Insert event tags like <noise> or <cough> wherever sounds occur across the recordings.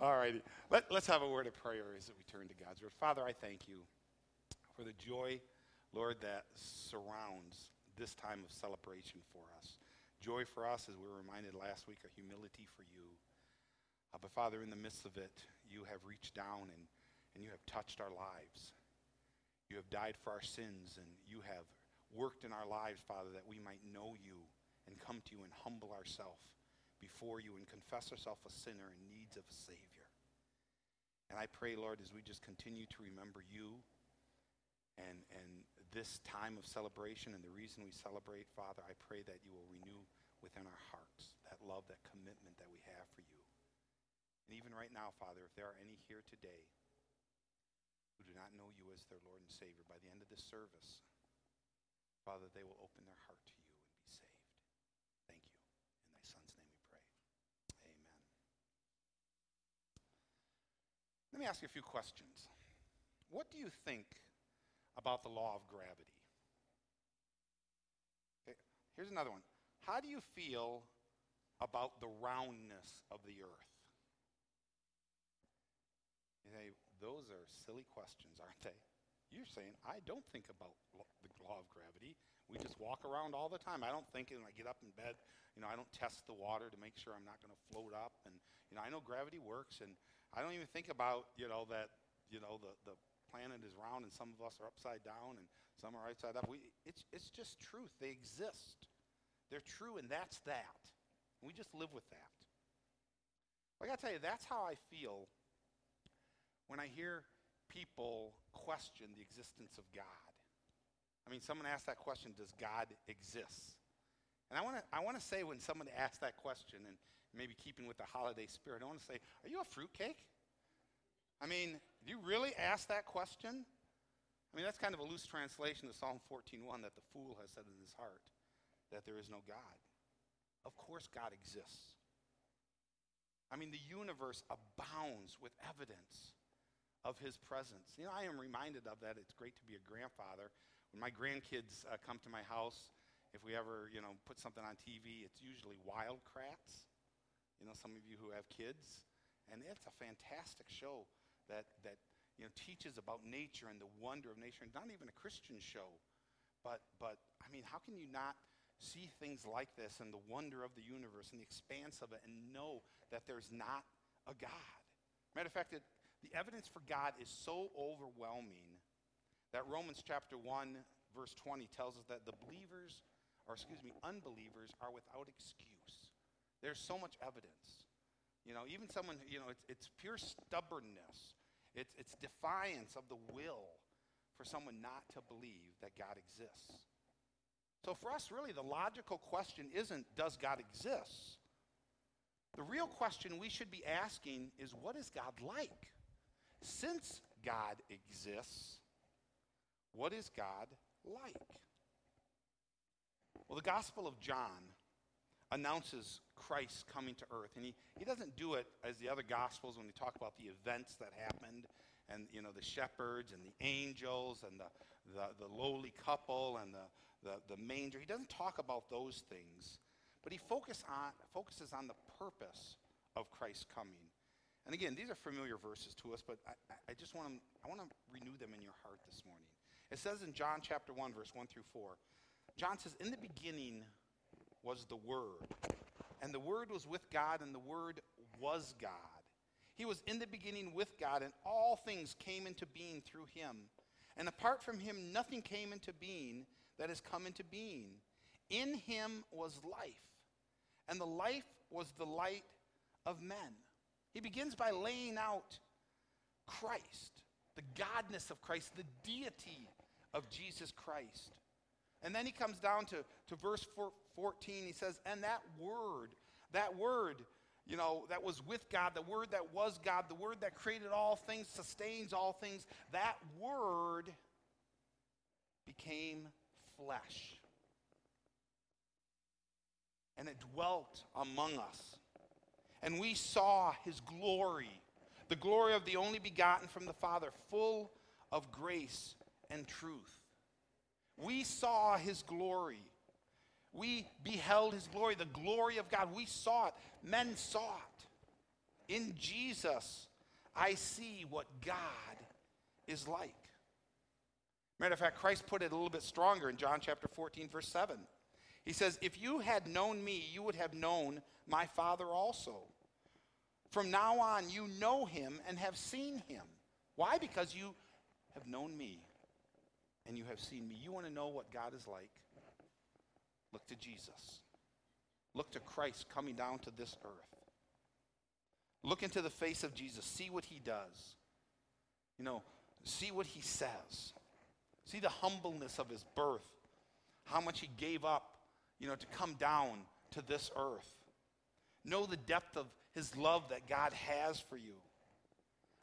All righty. Let, let's have a word of prayer as we turn to God's word. Father, I thank you for the joy, Lord, that surrounds this time of celebration for us. Joy for us, as we were reminded last week, a humility for you. Uh, but Father, in the midst of it, you have reached down and, and you have touched our lives. You have died for our sins, and you have worked in our lives, Father, that we might know you and come to you and humble ourselves before you and confess ourselves a sinner in needs of a Savior. And I pray, Lord, as we just continue to remember you and, and this time of celebration and the reason we celebrate, Father, I pray that you will renew within our hearts that love, that commitment that we have for you. And even right now, Father, if there are any here today who do not know you as their Lord and Savior, by the end of this service, Father, they will open their heart to you Let me ask you a few questions. What do you think about the law of gravity? Okay, here's another one. How do you feel about the roundness of the earth? You say, those are silly questions, aren't they? You're saying, I don't think about the law of gravity. We just walk around all the time. I don't think when I get up in bed, you know, I don't test the water to make sure I'm not going to float up. And, you know, I know gravity works, and I don't even think about, you know, that, you know, the, the planet is round and some of us are upside down and some are right side up. We, it's, it's just truth. They exist. They're true, and that's that. We just live with that. I got to tell you, that's how I feel when I hear people question the existence of God. I mean, someone asked that question, does God exist? And I want to I wanna say when someone asks that question, and maybe keeping with the holiday spirit, I want to say, Are you a fruitcake? I mean, do you really ask that question? I mean, that's kind of a loose translation of Psalm 14:1 that the fool has said in his heart that there is no God. Of course, God exists. I mean, the universe abounds with evidence of his presence. You know, I am reminded of that. It's great to be a grandfather. When my grandkids uh, come to my house, if we ever, you know, put something on TV, it's usually Wild Kratts you know, some of you who have kids. And it's a fantastic show that, that you know, teaches about nature and the wonder of nature. And not even a Christian show. But, but, I mean, how can you not see things like this and the wonder of the universe and the expanse of it and know that there's not a God? Matter of fact, it, the evidence for God is so overwhelming that Romans chapter 1, verse 20 tells us that the believers, or excuse me, unbelievers are without excuse. There's so much evidence. You know, even someone, you know, it's, it's pure stubbornness, it's, it's defiance of the will for someone not to believe that God exists. So for us, really, the logical question isn't, does God exist? The real question we should be asking is, what is God like? Since God exists, what is God like? Well, the Gospel of John announces Christ coming to earth. And he, he doesn't do it as the other gospels when they talk about the events that happened and you know the shepherds and the angels and the, the, the lowly couple and the, the, the manger. He doesn't talk about those things, but he focus on, focuses on the purpose of Christ coming. And again, these are familiar verses to us, but I, I just want to, I want to renew them in your heart this morning. It says in John chapter 1, verse 1 through 4, John says, In the beginning was the Word, and the Word was with God, and the Word was God. He was in the beginning with God, and all things came into being through him. And apart from him, nothing came into being that has come into being. In him was life, and the life was the light of men. He begins by laying out Christ, the godness of Christ, the deity of Jesus Christ. And then he comes down to, to verse 14. He says, And that word, that word, you know, that was with God, the word that was God, the word that created all things, sustains all things, that word became flesh. And it dwelt among us. And we saw his glory, the glory of the only begotten from the Father, full of grace and truth. We saw his glory. We beheld his glory, the glory of God. We saw it. Men saw it. In Jesus, I see what God is like. Matter of fact, Christ put it a little bit stronger in John chapter 14, verse 7. He says, If you had known me, you would have known my Father also. From now on, you know him and have seen him. Why? Because you have known me and you have seen me. You want to know what God is like? Look to Jesus. Look to Christ coming down to this earth. Look into the face of Jesus. See what he does. You know, see what he says. See the humbleness of his birth. How much he gave up, you know, to come down to this earth. Know the depth of his love that God has for you.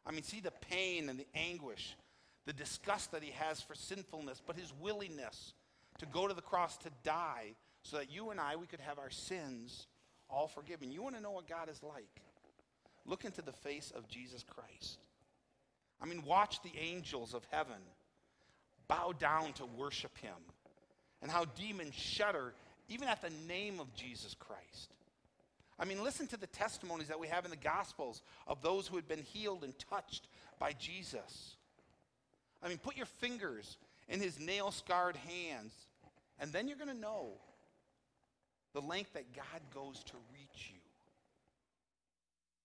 I mean, see the pain and the anguish, the disgust that he has for sinfulness, but his willingness to go to the cross to die so that you and I, we could have our sins all forgiven. You want to know what God is like? Look into the face of Jesus Christ. I mean, watch the angels of heaven bow down to worship him and how demons shudder even at the name of Jesus Christ. I mean, listen to the testimonies that we have in the Gospels of those who had been healed and touched by Jesus. I mean, put your fingers in his nail scarred hands, and then you're going to know the length that God goes to reach you.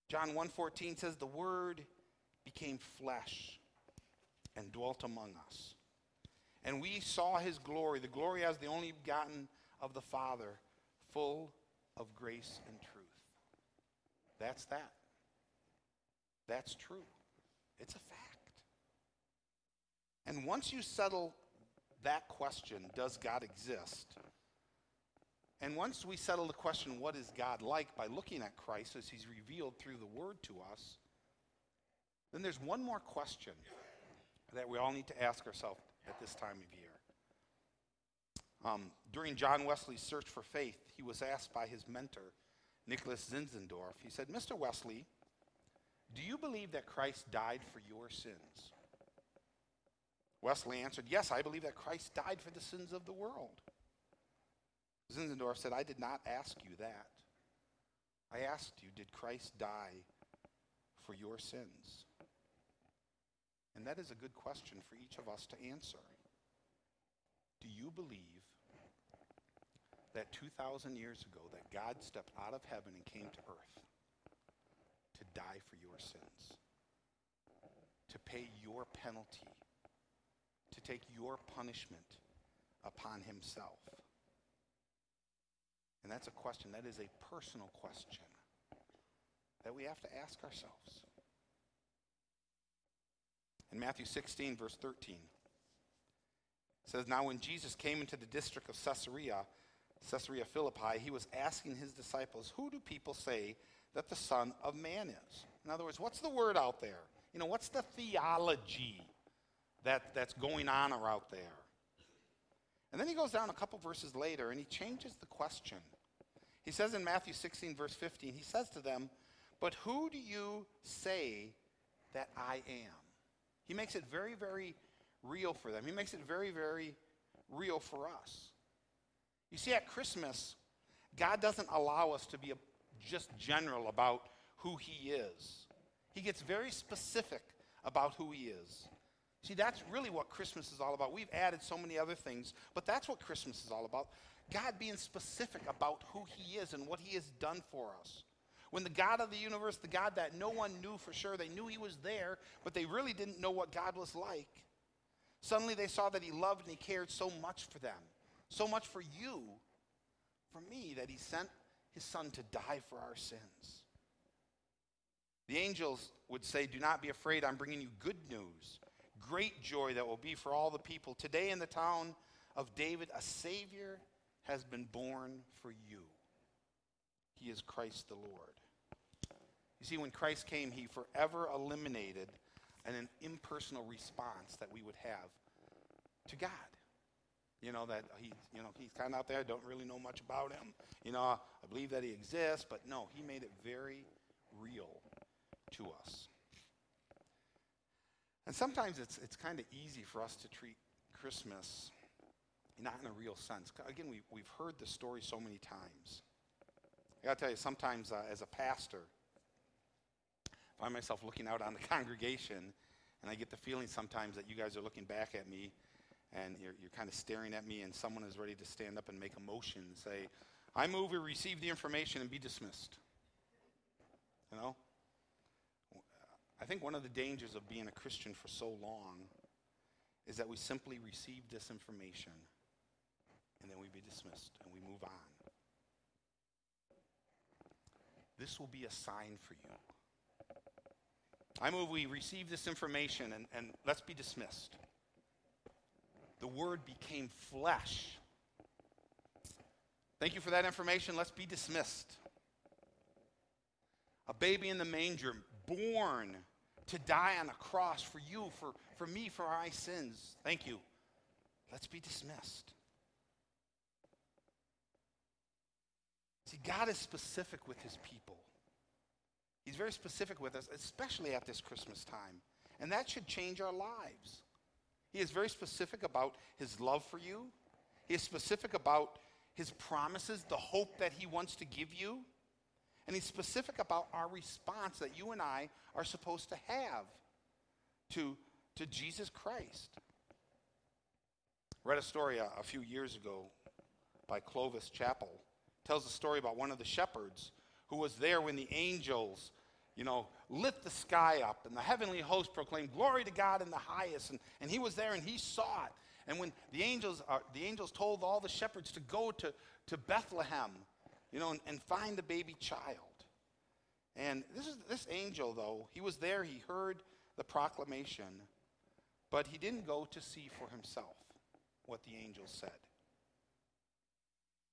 John 1:14 says the word became flesh and dwelt among us. And we saw his glory, the glory as the only begotten of the Father, full of grace and truth. That's that. That's true. It's a fact. And once you settle that question, does God exist? And once we settle the question, what is God like, by looking at Christ as he's revealed through the word to us, then there's one more question that we all need to ask ourselves at this time of year. Um, during John Wesley's search for faith, he was asked by his mentor, Nicholas Zinzendorf, he said, Mr. Wesley, do you believe that Christ died for your sins? Wesley answered, Yes, I believe that Christ died for the sins of the world. Zinzendorf said, I did not ask you that. I asked you, did Christ die for your sins? And that is a good question for each of us to answer. Do you believe that 2,000 years ago that God stepped out of heaven and came to earth to die for your sins, to pay your penalty, to take your punishment upon himself? And that's a question, that is a personal question that we have to ask ourselves. In Matthew 16, verse 13, it says, Now when Jesus came into the district of Caesarea, Caesarea Philippi, he was asking his disciples, Who do people say that the Son of Man is? In other words, what's the word out there? You know, what's the theology that, that's going on out there? And then he goes down a couple verses later and he changes the question. He says in Matthew 16, verse 15, he says to them, But who do you say that I am? He makes it very, very real for them. He makes it very, very real for us. You see, at Christmas, God doesn't allow us to be just general about who He is. He gets very specific about who He is. See, that's really what Christmas is all about. We've added so many other things, but that's what Christmas is all about. God being specific about who He is and what He has done for us. When the God of the universe, the God that no one knew for sure, they knew He was there, but they really didn't know what God was like. Suddenly they saw that He loved and He cared so much for them so much for you, for me, that he sent his son to die for our sins. The angels would say, Do not be afraid, I'm bringing you good news, great joy that will be for all the people. Today in the town of David, a Savior has been born for you. He is Christ the Lord. You see, when Christ came, he forever eliminated an impersonal response that we would have to God. You know, that he, you know, he's kind of out there, don't really know much about him. You know, I believe that he exists, but no, he made it very real to us. And sometimes it's, it's kind of easy for us to treat Christmas not in a real sense. Again, we, we've heard the story so many times. I got to tell you, sometimes uh, as a pastor, I find myself looking out on the <laughs> congregation, and I get the feeling sometimes that you guys are looking back at me and you're, you're kind of staring at me, and someone is ready to stand up and make a motion and say, I move we receive the information and be dismissed. You know? I think one of the dangers of being a Christian for so long is that we simply receive this information and then we be dismissed and we move on. This will be a sign for you. I move we receive this information and, and let's be dismissed. The Word became flesh. Thank you for that information. Let's be dismissed. A baby in the manger, born to die on a cross for you, for, for me, for my sins. Thank you. Let's be dismissed. See, God is specific with his people. He's very specific with us, especially at this Christmas time. And that should change our lives. He is very specific about his love for you. He is specific about his promises, the hope that he wants to give you. And he's specific about our response that you and I are supposed to have to, to Jesus Christ. Read a story a, a few years ago by Clovis Chappell. Tells a story about one of the shepherds who was there when the angels, you know, lit the sky up and the heavenly host proclaimed glory to God in the highest. And, and he was there and he saw it. And when the angels, uh, the angels told all the shepherds to go to, to Bethlehem you know, and, and find the baby child. And this is this angel, though, he was there, he heard the proclamation, but he didn't go to see for himself what the angel said.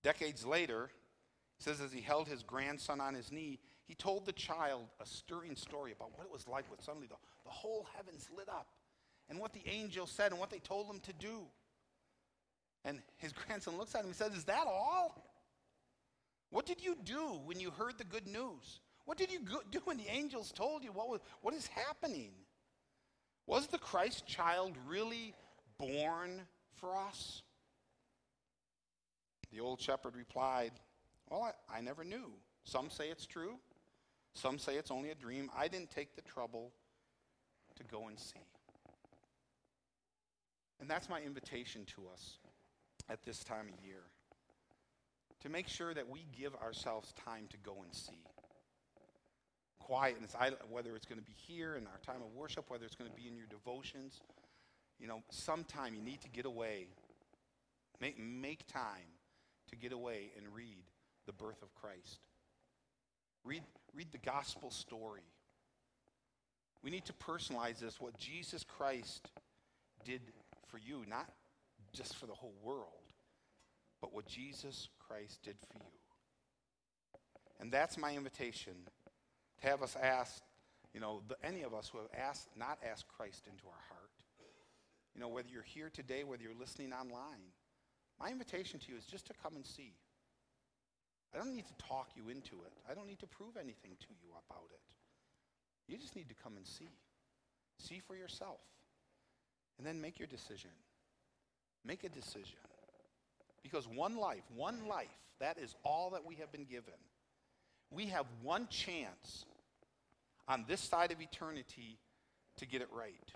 Decades later, he says as he held his grandson on his knee, he told the child a stirring story about what it was like when suddenly the, the whole heavens lit up and what the angel said and what they told him to do. And his <laughs> grandson looks at him and says, Is that all? What did you do when you heard the good news? What did you do when the angels told you what, was, what is happening? Was the Christ child really born for us? The old shepherd replied, Well, I, I never knew. Some say it's true, some say it's only a dream. I didn't take the trouble to go and see. And that's my invitation to us at this time of year to make sure that we give ourselves time to go and see. Quietness, I, whether it's going to be here in our time of worship, whether it's going to be in your devotions, you know, sometime you need to get away. Make, make time to get away and read the birth of Christ. Read, read the gospel story. We need to personalize this, what Jesus Christ did for you, not just for the whole world but what Jesus Christ did for you. And that's my invitation to have us ask, you know, the, any of us who have asked, not asked Christ into our heart. You know, whether you're here today, whether you're listening online, my invitation to you is just to come and see. I don't need to talk you into it. I don't need to prove anything to you about it. You just need to come and see. See for yourself. And then make your decision. Make a decision. Because one life, one life, that is all that we have been given. We have one chance on this side of eternity to get it right.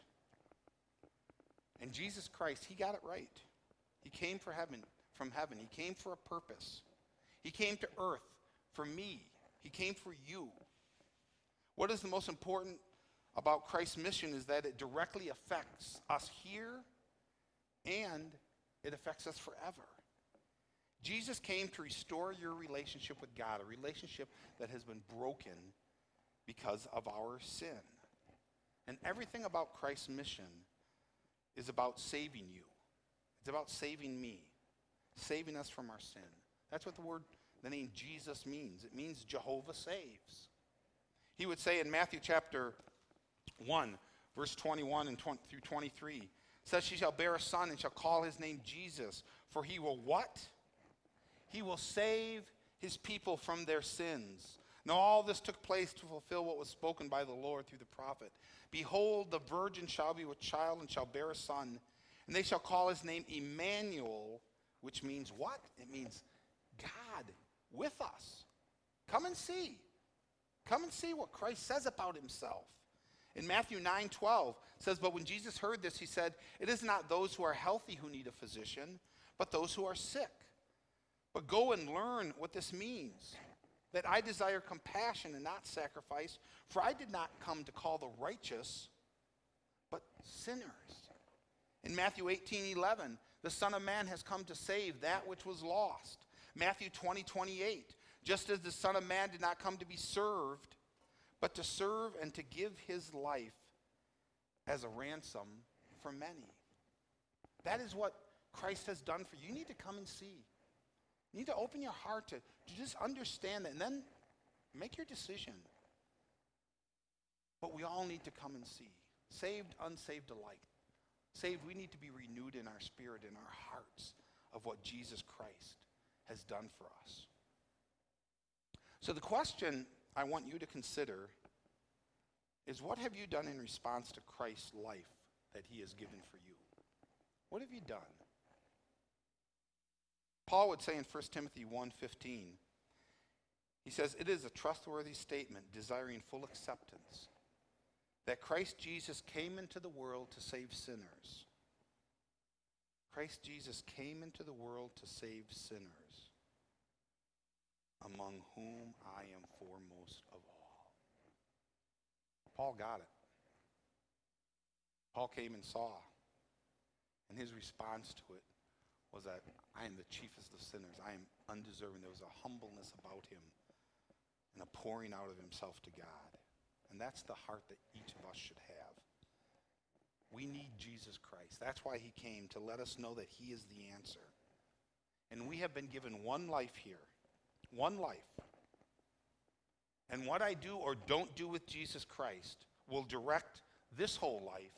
And Jesus Christ, he got it right. He came for heaven, from heaven. He came for a purpose. He came to earth for me. He came for you. What is the most important about Christ's mission is that it directly affects us here and it affects us forever. Jesus came to restore your relationship with God, a relationship that has been broken because of our sin. And everything about Christ's mission is about saving you. It's about saving me, saving us from our sin. That's what the word, the name Jesus means. It means Jehovah saves. He would say in Matthew chapter 1, verse 21 and 20, through 23, says, She shall bear a son and shall call his name Jesus, for he will what? He will save his people from their sins. Now, all this took place to fulfill what was spoken by the Lord through the prophet. Behold, the virgin shall be with child and shall bear a son, and they shall call his name Emmanuel, which means what? It means God with us. Come and see. Come and see what Christ says about himself. In Matthew 9 12 says, But when Jesus heard this, he said, It is not those who are healthy who need a physician, but those who are sick. But go and learn what this means that I desire compassion and not sacrifice, for I did not come to call the righteous, but sinners. In Matthew 18 11, the Son of Man has come to save that which was lost. Matthew 20 28, just as the Son of Man did not come to be served, but to serve and to give his life as a ransom for many. That is what Christ has done for you. You need to come and see. You need to open your heart to, to just understand that and then make your decision. But we all need to come and see. Saved, unsaved alike. Saved, we need to be renewed in our spirit, in our hearts, of what Jesus Christ has done for us. So, the question I want you to consider is what have you done in response to Christ's life that he has given for you? What have you done? Paul would say in 1 Timothy 1:15, he says, "It is a trustworthy statement desiring full acceptance that Christ Jesus came into the world to save sinners. Christ Jesus came into the world to save sinners, among whom I am foremost of all." Paul got it. Paul came and saw, and his response to it was that I am the chiefest of sinners. I am undeserving. There was a humbleness about him and a pouring out of himself to God. And that's the heart that each of us should have. We need Jesus Christ. That's why he came, to let us know that he is the answer. And we have been given one life here, one life. And what I do or don't do with Jesus Christ will direct this whole life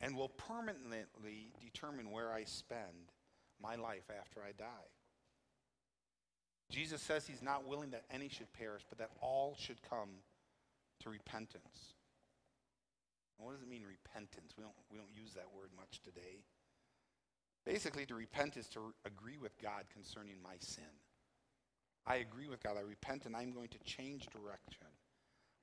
and will permanently determine where I spend my life after I die. Jesus says he's not willing that any should perish, but that all should come to repentance. And what does it mean, repentance? We don't, we don't use that word much today. Basically, to repent is to agree with God concerning my sin. I agree with God. I repent and I'm going to change direction.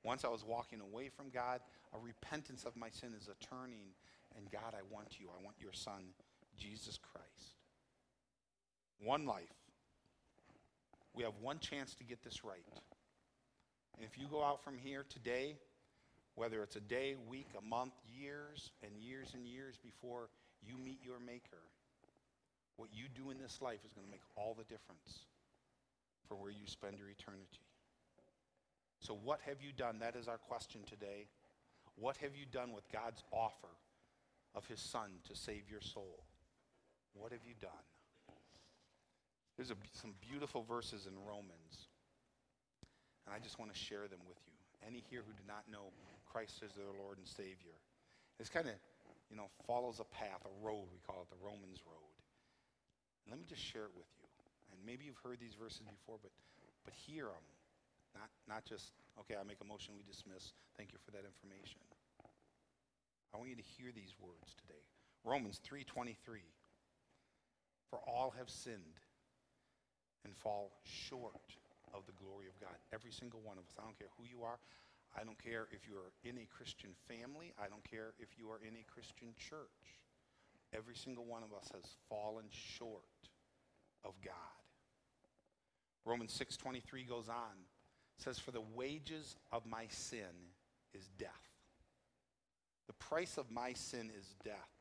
Once I was walking away from God, a repentance of my sin is a turning and God, I want you. I want your son, Jesus Christ. One life. We have one chance to get this right. And if you go out from here today, whether it's a day, week, a month, years, and years and years before you meet your Maker, what you do in this life is going to make all the difference for where you spend your eternity. So, what have you done? That is our question today. What have you done with God's offer of his son to save your soul. What have you done? There's a, some beautiful verses in Romans, and I just want to share them with you. Any here who do not know Christ as their Lord and Savior, this kind of, you know, follows a path, a road, we call it the Romans road. And let me just share it with you. And maybe you've heard these verses before, but, but hear them. Not, not just, okay, I make a motion, we dismiss. Thank you for that information. I want you to hear these words today. Romans 3:23. For all have sinned and fall short of the glory of God. Every single one of us. I don't care who you are. I don't care if you are in a Christian family. I don't care if you are in a Christian church. Every single one of us has fallen short of God. Romans 6:23 goes on. says for the wages of my sin is death. The price of my sin is death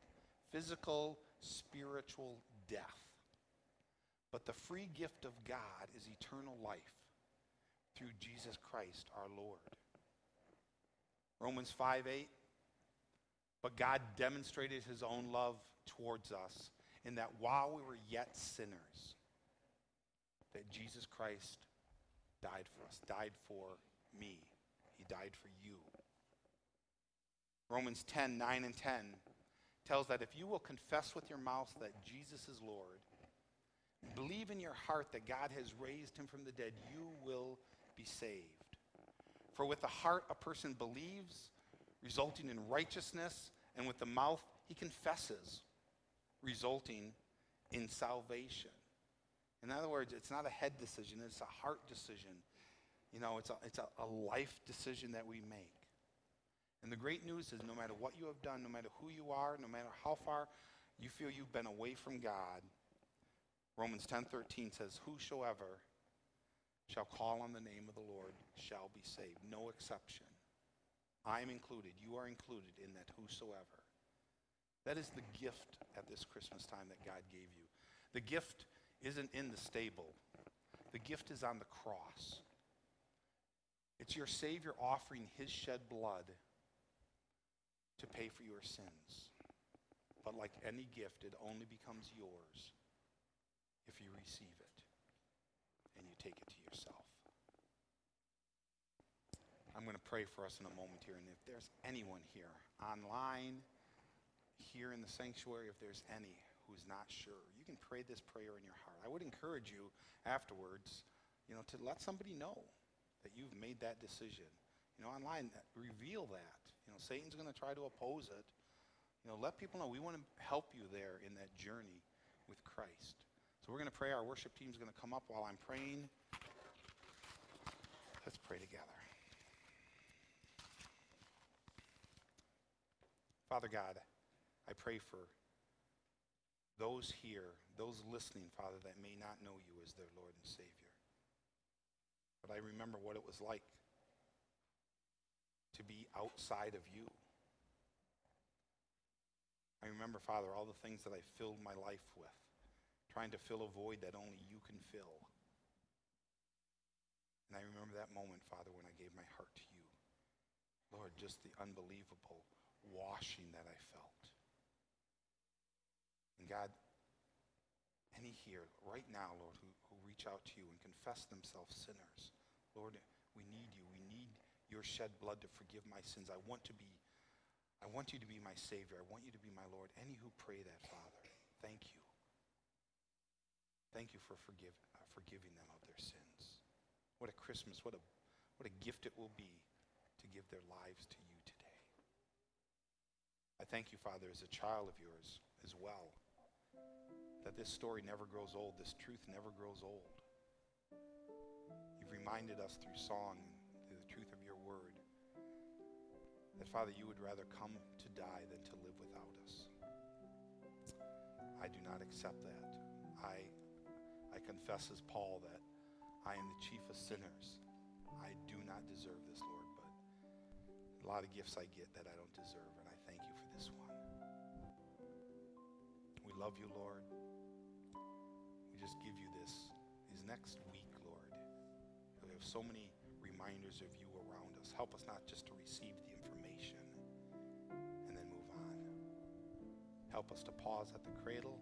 physical, spiritual death. But the free gift of God is eternal life through Jesus Christ our Lord. Romans 5 8. But God demonstrated his own love towards us in that while we were yet sinners, that Jesus Christ died for us, died for me. He died for you. Romans 10 9 and 10 tells that if you will confess with your mouth that Jesus is Lord, believe in your heart that God has raised him from the dead, you will be saved. For with the heart a person believes, resulting in righteousness, and with the mouth he confesses, resulting in salvation. In other words, it's not a head decision, it's a heart decision. You know, it's a, it's a, a life decision that we make. And the great news is no matter what you have done, no matter who you are, no matter how far you feel you've been away from God, Romans 10:13 says, "Whosoever shall call on the name of the Lord shall be saved." No exception. I am included. You are included in that whosoever. That is the gift at this Christmas time that God gave you. The gift isn't in the stable. The gift is on the cross. It's your Savior offering his shed blood to pay for your sins. But like any gift, it only becomes yours if you receive it and you take it to yourself. I'm going to pray for us in a moment here. And if there's anyone here online, here in the sanctuary, if there's any who's not sure, you can pray this prayer in your heart. I would encourage you afterwards, you know, to let somebody know that you've made that decision. You know, online, reveal that. You know, Satan's going to try to oppose it. You know, let people know we want to help you there in that journey with Christ. So we're going to pray. Our worship team is going to come up while I'm praying. Let's pray together. Father God, I pray for those here, those listening, Father, that may not know you as their Lord and Savior. But I remember what it was like to be outside of you. I remember, Father, all the things that I filled my life with, trying to fill a void that only you can fill. And I remember that moment, Father, when I gave my heart to you. Lord, just the unbelievable washing that I felt. And God, any here right now, Lord, who, who reach out to you and confess themselves sinners, Lord, we need you. We need your shed blood to forgive my sins. I want to be I want you to be my Savior. I want you to be my Lord. Any who pray that, Father, thank you. Thank you for forgive, uh, forgiving them of their sins. What a Christmas, what a, what a gift it will be to give their lives to you today. I thank you, Father, as a child of yours as well, that this story never grows old, this truth never grows old. You've reminded us through song through the truth of your word, that, Father, you would rather come to die than to live without us. I do not accept that. I, I confess Paul that I am the chief of sinners. I do not deserve this, Lord, but a lot of gifts I get that I don't deserve, and I thank you for this one. We love you, Lord. We just give you this, these next week, Lord. We have so many reminders of you around us. Help us not just to receive the information and then move on. Help us to pause at the cradle